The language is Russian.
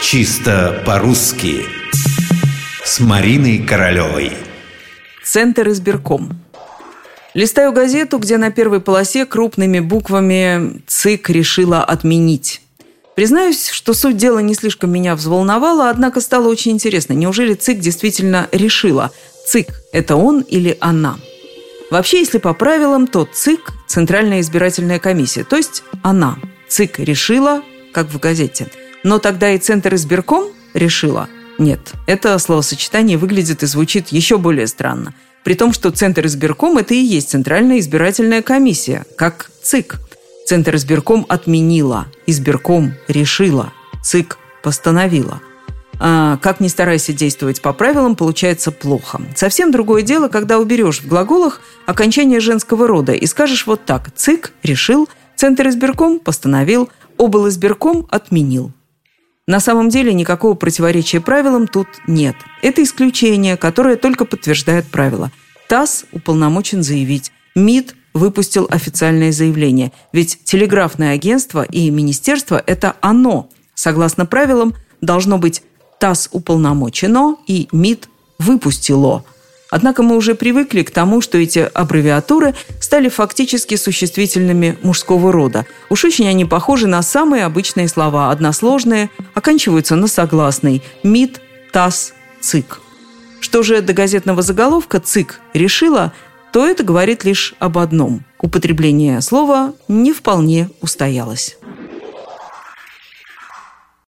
Чисто по-русски С Мариной Королевой Центр избирком Листаю газету, где на первой полосе крупными буквами ЦИК решила отменить. Признаюсь, что суть дела не слишком меня взволновала, однако стало очень интересно. Неужели ЦИК действительно решила? ЦИК – это он или она? Вообще, если по правилам, то ЦИК – Центральная избирательная комиссия, то есть она. ЦИК решила, как в газете. Но тогда и Центр избирком решила? Нет, это словосочетание выглядит и звучит еще более странно. При том, что Центр избирком – это и есть Центральная избирательная комиссия, как ЦИК. Центр избирком отменила, избирком решила, ЦИК постановила – а, как ни старайся действовать по правилам, получается плохо. Совсем другое дело, когда уберешь в глаголах окончание женского рода и скажешь вот так «ЦИК решил», «Центр избирком постановил», «Обл. избирком отменил». На самом деле никакого противоречия правилам тут нет. Это исключение, которое только подтверждает правила. ТАСС уполномочен заявить. МИД выпустил официальное заявление. Ведь телеграфное агентство и министерство – это оно. Согласно правилам, должно быть ТАСС уполномочено и МИД выпустило. Однако мы уже привыкли к тому, что эти аббревиатуры стали фактически существительными мужского рода. Уж очень они похожи на самые обычные слова, односложные, оканчиваются на согласный – МИД, ТАСС, ЦИК. Что же до газетного заголовка «ЦИК» решила, то это говорит лишь об одном – употребление слова не вполне устоялось.